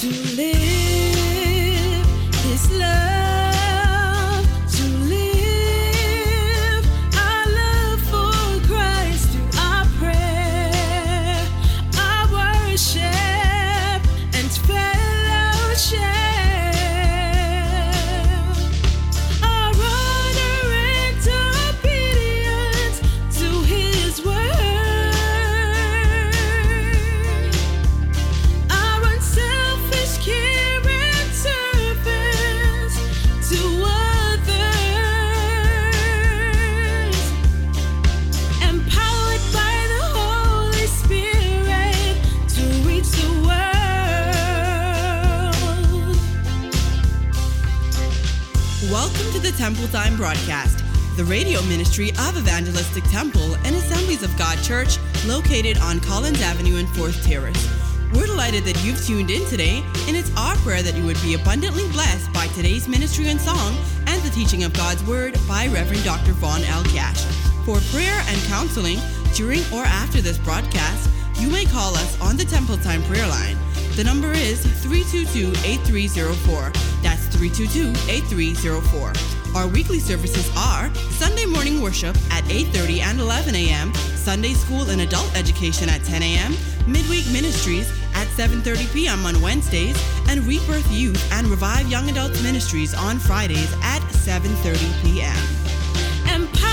to live. Temple Time broadcast, the radio ministry of Evangelistic Temple and Assemblies of God Church located on Collins Avenue and 4th Terrace. We're delighted that you've tuned in today, and it's our prayer that you would be abundantly blessed by today's ministry and song and the teaching of God's Word by Reverend Dr. Vaughn L. Cash. For prayer and counseling during or after this broadcast, you may call us on the Temple Time prayer line. The number is 322 8304. That's 322 8304. Our weekly services are Sunday morning worship at 8:30 and 11 a.m., Sunday school and adult education at 10 a.m., midweek ministries at 7:30 p.m. on Wednesdays, and Rebirth Youth and Revive Young Adults Ministries on Fridays at 7:30 p.m.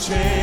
change.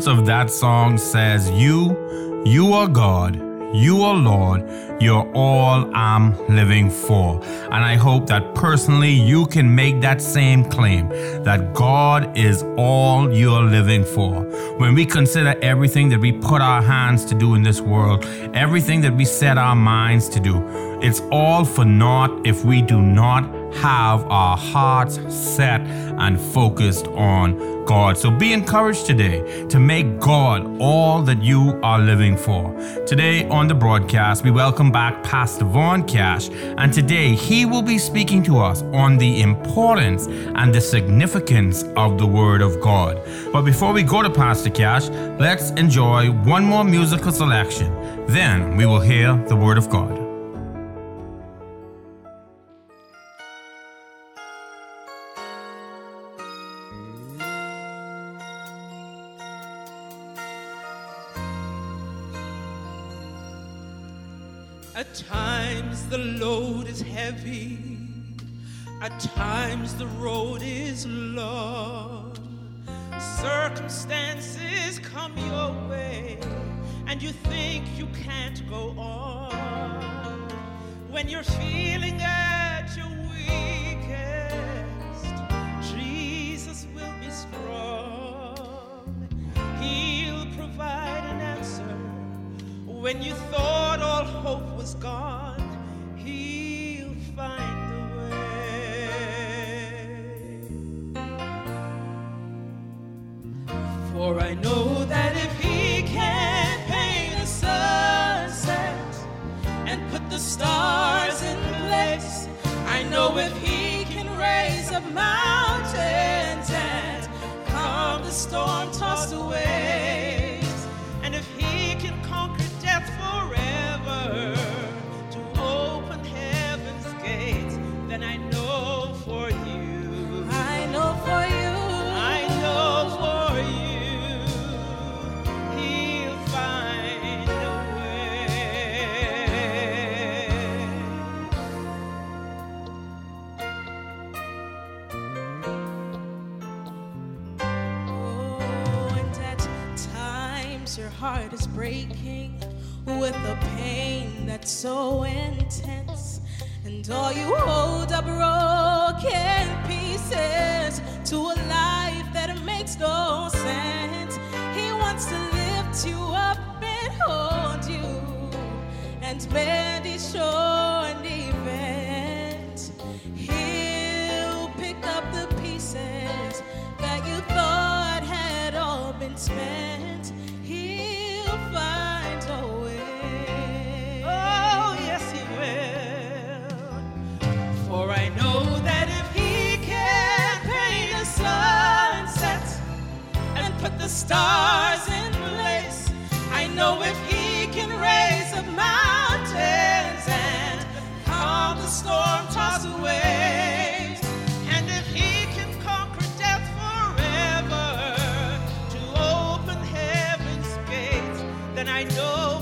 Words of that song says, You, you are God. You are Lord, you're all I'm living for. And I hope that personally you can make that same claim that God is all you're living for. When we consider everything that we put our hands to do in this world, everything that we set our minds to do, it's all for naught if we do not have our hearts set and focused on God. So be encouraged today to make God all that you are living for. Today on the broadcast, we welcome back Pastor Vaughn Cash, and today he will be speaking to us on the importance and the significance of the Word of God. But before we go to Pastor Cash, let's enjoy one more musical selection. Then we will hear the Word of God. At times the load is heavy, at times the road is long. Circumstances come your way, and you think you can't go on. When you're feeling at your weakest, Jesus will be strong. He'll provide an answer when you thought was gone, so intense. And all you hold are broken pieces to a life that makes no sense. He wants to lift you up and hold you and bend his shore and event. He'll pick up the pieces that you thought had all been spent. Stars in place, I know if he can raise up mountains and calm the storm tossed waves, and if he can conquer death forever to open heaven's gates, then I know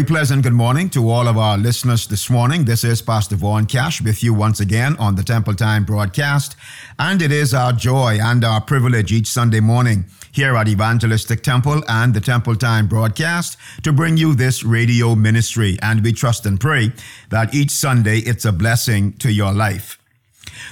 very pleasant good morning to all of our listeners this morning. This is Pastor Vaughn Cash with you once again on the Temple Time broadcast. And it is our joy and our privilege each Sunday morning here at Evangelistic Temple and the Temple Time broadcast to bring you this radio ministry. And we trust and pray that each Sunday it's a blessing to your life.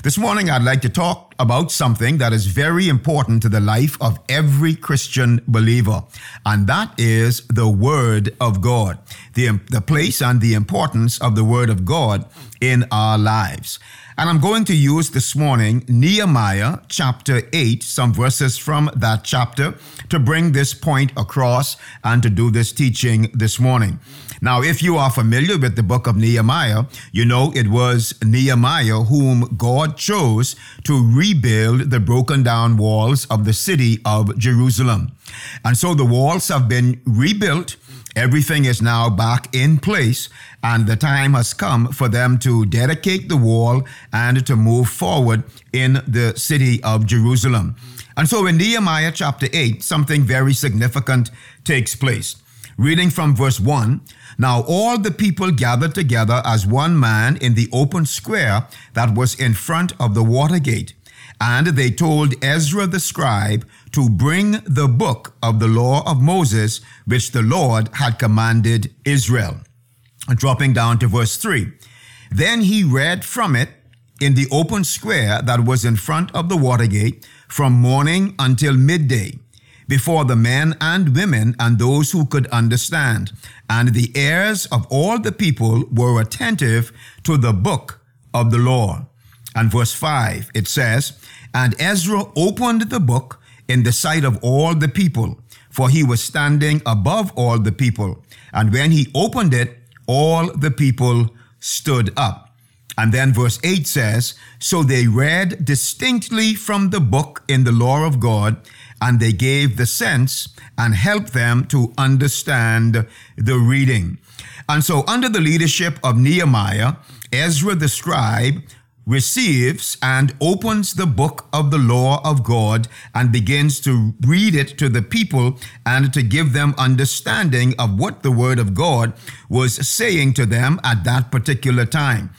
This morning, I'd like to talk about something that is very important to the life of every Christian believer, and that is the Word of God, the, the place and the importance of the Word of God in our lives. And I'm going to use this morning Nehemiah chapter 8, some verses from that chapter, to bring this point across and to do this teaching this morning. Now, if you are familiar with the book of Nehemiah, you know it was Nehemiah whom God chose to rebuild the broken down walls of the city of Jerusalem. And so the walls have been rebuilt Everything is now back in place, and the time has come for them to dedicate the wall and to move forward in the city of Jerusalem. And so in Nehemiah chapter 8, something very significant takes place. Reading from verse 1 Now all the people gathered together as one man in the open square that was in front of the water gate. And they told Ezra the scribe to bring the book of the law of Moses, which the Lord had commanded Israel. Dropping down to verse 3. Then he read from it in the open square that was in front of the water gate from morning until midday before the men and women and those who could understand. And the ears of all the people were attentive to the book of the law. And verse 5, it says, And Ezra opened the book in the sight of all the people, for he was standing above all the people. And when he opened it, all the people stood up. And then verse 8 says, So they read distinctly from the book in the law of God, and they gave the sense and helped them to understand the reading. And so, under the leadership of Nehemiah, Ezra the scribe receives and opens the book of the law of God and begins to read it to the people and to give them understanding of what the word of God was saying to them at that particular time.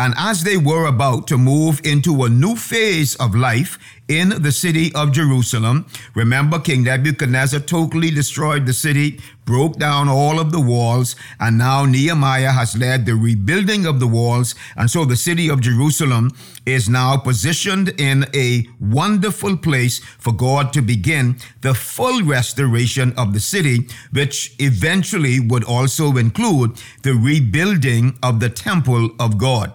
And as they were about to move into a new phase of life in the city of Jerusalem, remember King Nebuchadnezzar totally destroyed the city, broke down all of the walls, and now Nehemiah has led the rebuilding of the walls. And so the city of Jerusalem is now positioned in a wonderful place for God to begin the full restoration of the city, which eventually would also include the rebuilding of the temple of God.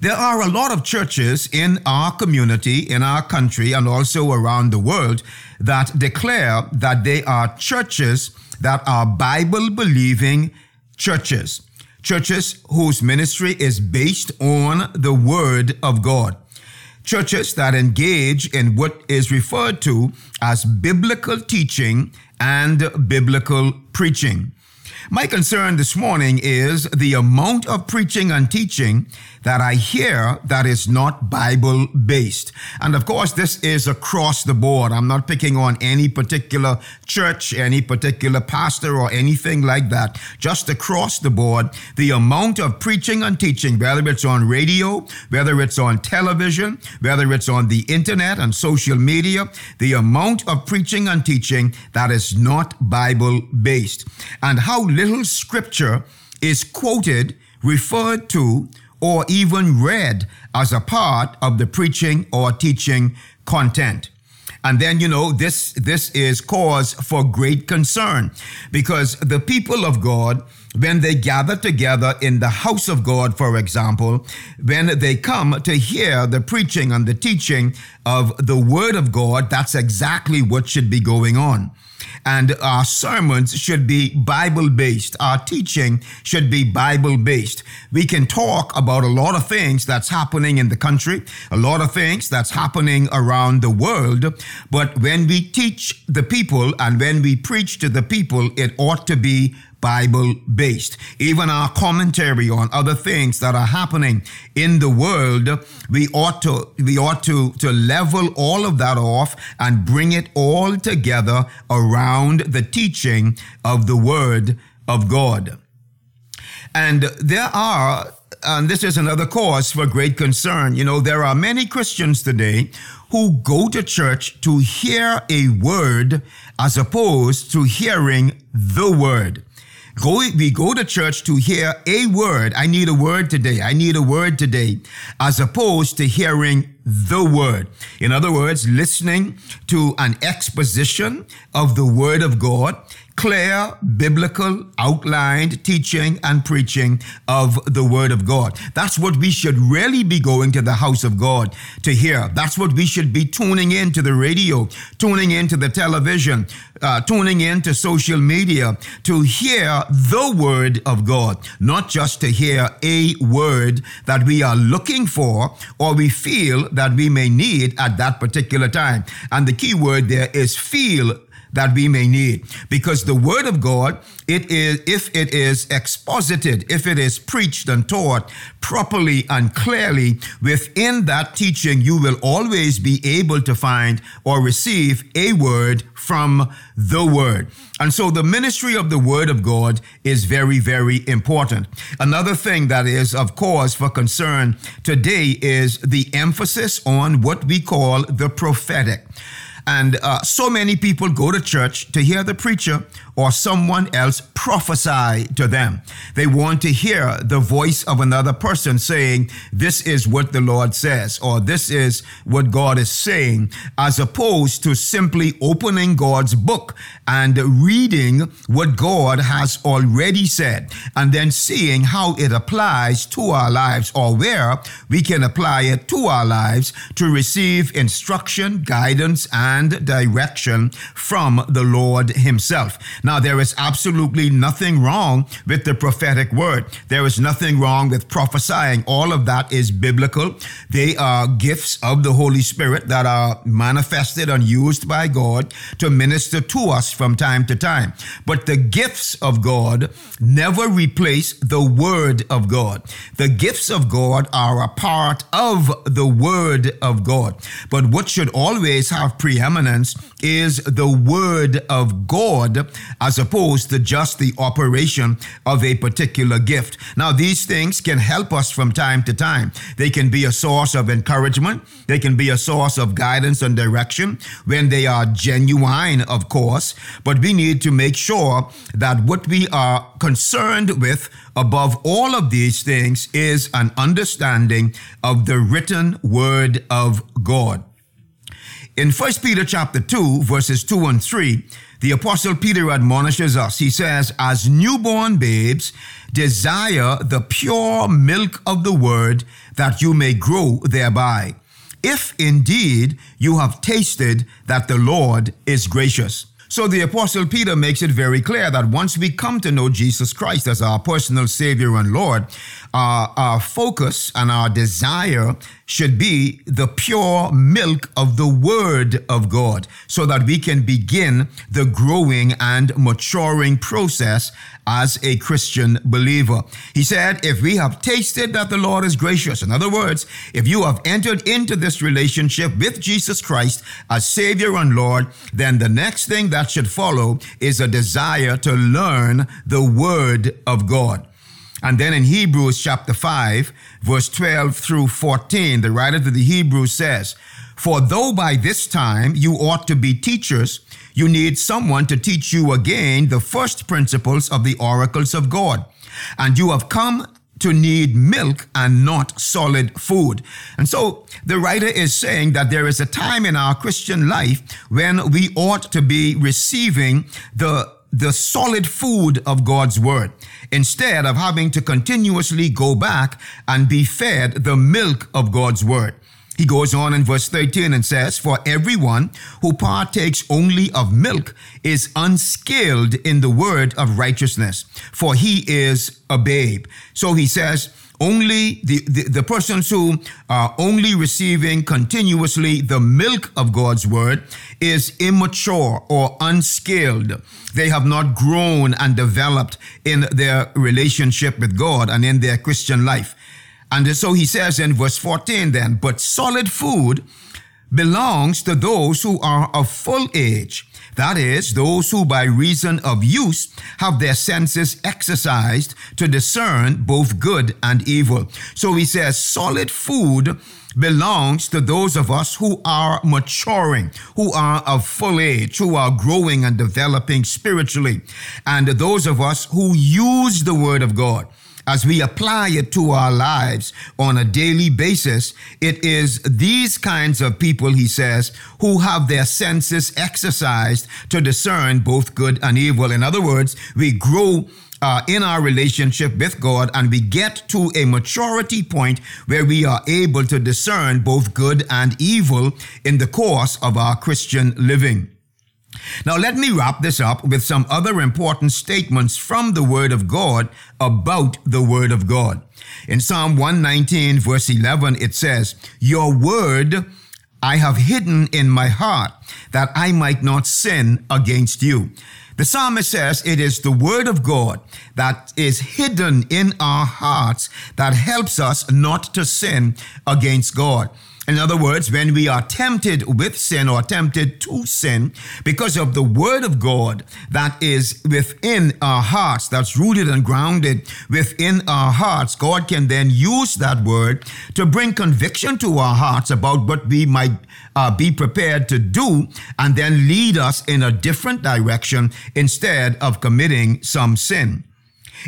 There are a lot of churches in our community, in our country, and also around the world that declare that they are churches that are Bible believing churches. Churches whose ministry is based on the Word of God. Churches that engage in what is referred to as biblical teaching and biblical preaching. My concern this morning is the amount of preaching and teaching that I hear that is not Bible based. And of course, this is across the board. I'm not picking on any particular church, any particular pastor, or anything like that. Just across the board, the amount of preaching and teaching, whether it's on radio, whether it's on television, whether it's on the internet and social media, the amount of preaching and teaching that is not Bible based. And how little scripture is quoted, referred to, or even read as a part of the preaching or teaching content. And then, you know, this, this is cause for great concern because the people of God, when they gather together in the house of God, for example, when they come to hear the preaching and the teaching of the word of God, that's exactly what should be going on and our sermons should be Bible based. Our teaching should be Bible based. We can talk about a lot of things that's happening in the country, a lot of things that's happening around the world, but when we teach the people and when we preach to the people, it ought to be Bible based. Even our commentary on other things that are happening in the world, we ought to we ought to to level all of that off and bring it all together around the teaching of the word of God. And there are, and this is another cause for great concern. You know, there are many Christians today who go to church to hear a word as opposed to hearing the word. Go, we go to church to hear a word. I need a word today. I need a word today, as opposed to hearing the word. In other words, listening to an exposition of the word of God clear biblical outlined teaching and preaching of the Word of God. That's what we should really be going to the house of God to hear. That's what we should be tuning in to the radio, tuning into the television, uh, tuning into social media to hear the Word of God, not just to hear a word that we are looking for or we feel that we may need at that particular time. And the key word there is feel that we may need. Because the word of god it is if it is exposited if it is preached and taught properly and clearly within that teaching you will always be able to find or receive a word from the word. And so the ministry of the word of god is very very important. Another thing that is of cause for concern today is the emphasis on what we call the prophetic and uh, so many people go to church to hear the preacher or someone else prophesy to them. They want to hear the voice of another person saying, This is what the Lord says, or this is what God is saying, as opposed to simply opening God's book and reading what God has already said, and then seeing how it applies to our lives or where we can apply it to our lives to receive instruction, guidance, and direction from the Lord Himself. Now, there is absolutely nothing wrong with the prophetic word. There is nothing wrong with prophesying. All of that is biblical. They are gifts of the Holy Spirit that are manifested and used by God to minister to us from time to time. But the gifts of God never replace the word of God. The gifts of God are a part of the word of God. But what should always have preeminence is the word of God as opposed to just the operation of a particular gift. Now, these things can help us from time to time. They can be a source of encouragement, they can be a source of guidance and direction when they are genuine, of course, but we need to make sure that what we are concerned with above all of these things is an understanding of the written word of God. In 1 Peter chapter 2 verses 2 and 3, the apostle Peter admonishes us. He says, as newborn babes, desire the pure milk of the word that you may grow thereby. If indeed you have tasted that the Lord is gracious. So the Apostle Peter makes it very clear that once we come to know Jesus Christ as our personal Savior and Lord, our, our focus and our desire should be the pure milk of the Word of God so that we can begin the growing and maturing process as a Christian believer. He said, If we have tasted that the Lord is gracious, in other words, if you have entered into this relationship with Jesus Christ as Savior and Lord, then the next thing that should follow is a desire to learn the Word of God. And then in Hebrews chapter 5, verse 12 through 14, the writer to the Hebrews says, For though by this time you ought to be teachers, you need someone to teach you again the first principles of the oracles of God. And you have come to need milk and not solid food. And so the writer is saying that there is a time in our Christian life when we ought to be receiving the the solid food of God's word instead of having to continuously go back and be fed the milk of God's word. He goes on in verse 13 and says, For everyone who partakes only of milk is unskilled in the word of righteousness, for he is a babe. So he says, only the, the, the, persons who are only receiving continuously the milk of God's word is immature or unskilled. They have not grown and developed in their relationship with God and in their Christian life. And so he says in verse 14 then, but solid food belongs to those who are of full age. That is, those who by reason of use have their senses exercised to discern both good and evil. So he says solid food belongs to those of us who are maturing, who are of full age, who are growing and developing spiritually, and those of us who use the word of God as we apply it to our lives on a daily basis, it is these kinds of people, he says, who have their senses exercised to discern both good and evil. In other words, we grow uh, in our relationship with God and we get to a maturity point where we are able to discern both good and evil in the course of our Christian living. Now, let me wrap this up with some other important statements from the Word of God about the Word of God. In Psalm 119, verse 11, it says, Your Word I have hidden in my heart that I might not sin against you. The psalmist says it is the word of God that is hidden in our hearts that helps us not to sin against God. In other words, when we are tempted with sin or tempted to sin, because of the word of God that is within our hearts, that's rooted and grounded within our hearts, God can then use that word to bring conviction to our hearts about what we might uh, be prepared to do and then lead us in a different direction instead of committing some sin.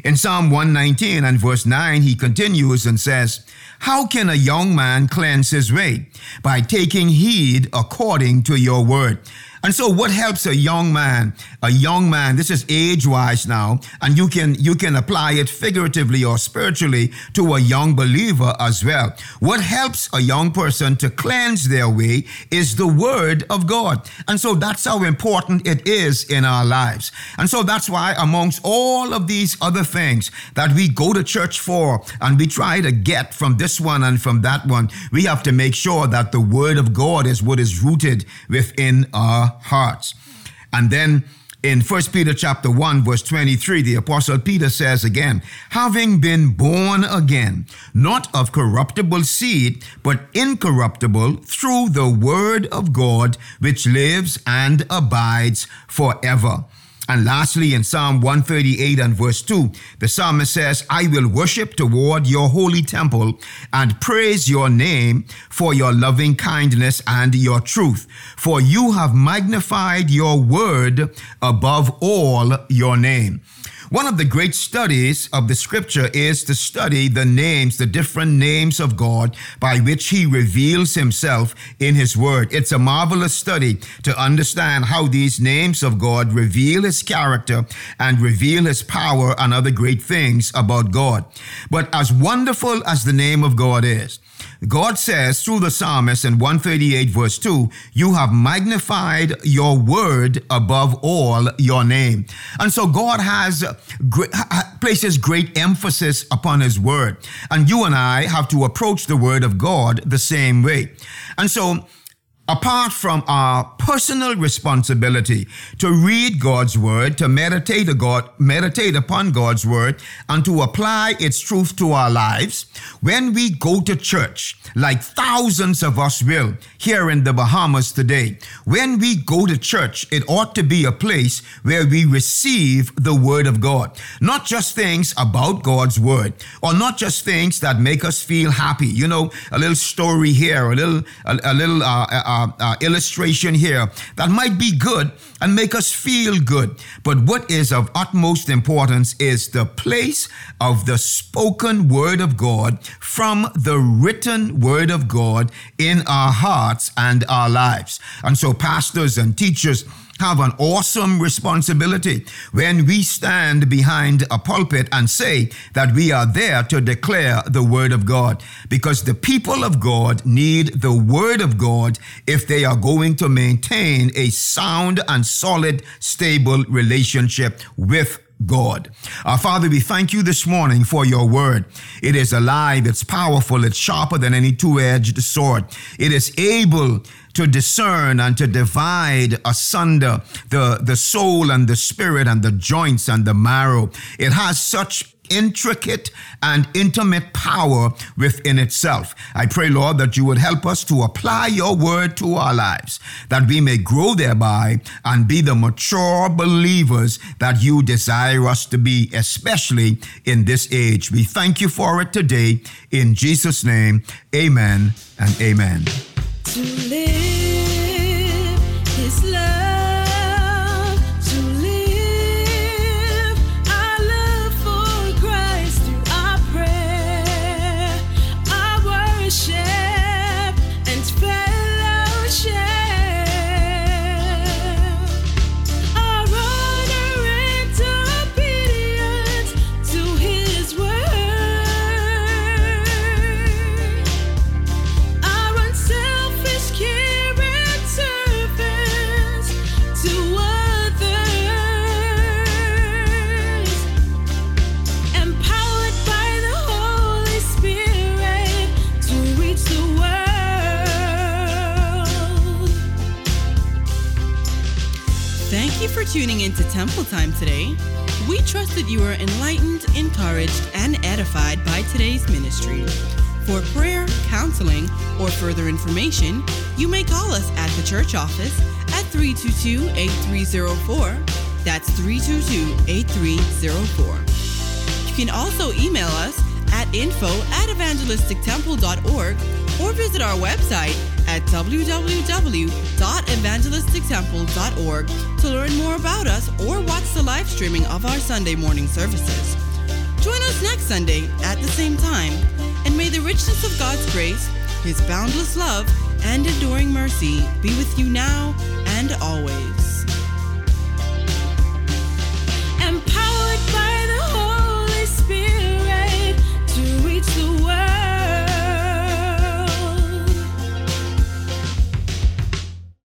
In Psalm 119 and verse 9, he continues and says, How can a young man cleanse his way? By taking heed according to your word. And so what helps a young man, a young man, this is age wise now, and you can, you can apply it figuratively or spiritually to a young believer as well. What helps a young person to cleanse their way is the word of God. And so that's how important it is in our lives. And so that's why amongst all of these other things that we go to church for and we try to get from this one and from that one, we have to make sure that the word of God is what is rooted within our hearts. And then in 1 Peter chapter 1 verse 23 the apostle Peter says again having been born again not of corruptible seed but incorruptible through the word of God which lives and abides forever and lastly, in Psalm 138 and verse 2, the psalmist says, I will worship toward your holy temple and praise your name for your loving kindness and your truth. For you have magnified your word above all your name. One of the great studies of the scripture is to study the names, the different names of God by which he reveals himself in his word. It's a marvelous study to understand how these names of God reveal his character and reveal his power and other great things about God. But as wonderful as the name of God is, God says through the psalmist in 138 verse 2, you have magnified your word above all your name. And so God has places great emphasis upon his word. And you and I have to approach the word of God the same way. And so apart from our personal responsibility to read God's word, to meditate, God, meditate upon God's word, and to apply its truth to our lives, when we go to church, like thousands of us will here in the Bahamas today, when we go to church, it ought to be a place where we receive the word of God. Not just things about God's word, or not just things that make us feel happy. You know, a little story here, a little, a, a little, uh, uh, uh, uh, illustration here that might be good and make us feel good. But what is of utmost importance is the place of the spoken word of God from the written word of God in our hearts and our lives. And so, pastors and teachers, have an awesome responsibility when we stand behind a pulpit and say that we are there to declare the Word of God. Because the people of God need the Word of God if they are going to maintain a sound and solid, stable relationship with God. Our Father, we thank you this morning for your word. It is alive, it's powerful, it's sharper than any two edged sword. It is able to discern and to divide asunder the, the soul and the spirit and the joints and the marrow. It has such intricate and intimate power within itself. I pray, Lord, that you would help us to apply your word to our lives, that we may grow thereby and be the mature believers that you desire us to be, especially in this age. We thank you for it today. In Jesus' name, amen and amen. Edified by today's ministry. For prayer, counseling, or further information, you may call us at the church office at 322 8304. That's 322 8304. You can also email us at info at evangelistictemple.org or visit our website at www.evangelistictemple.org to learn more about us or watch the live streaming of our Sunday morning services. Next Sunday at the same time, and may the richness of God's grace, His boundless love, and enduring mercy be with you now and always.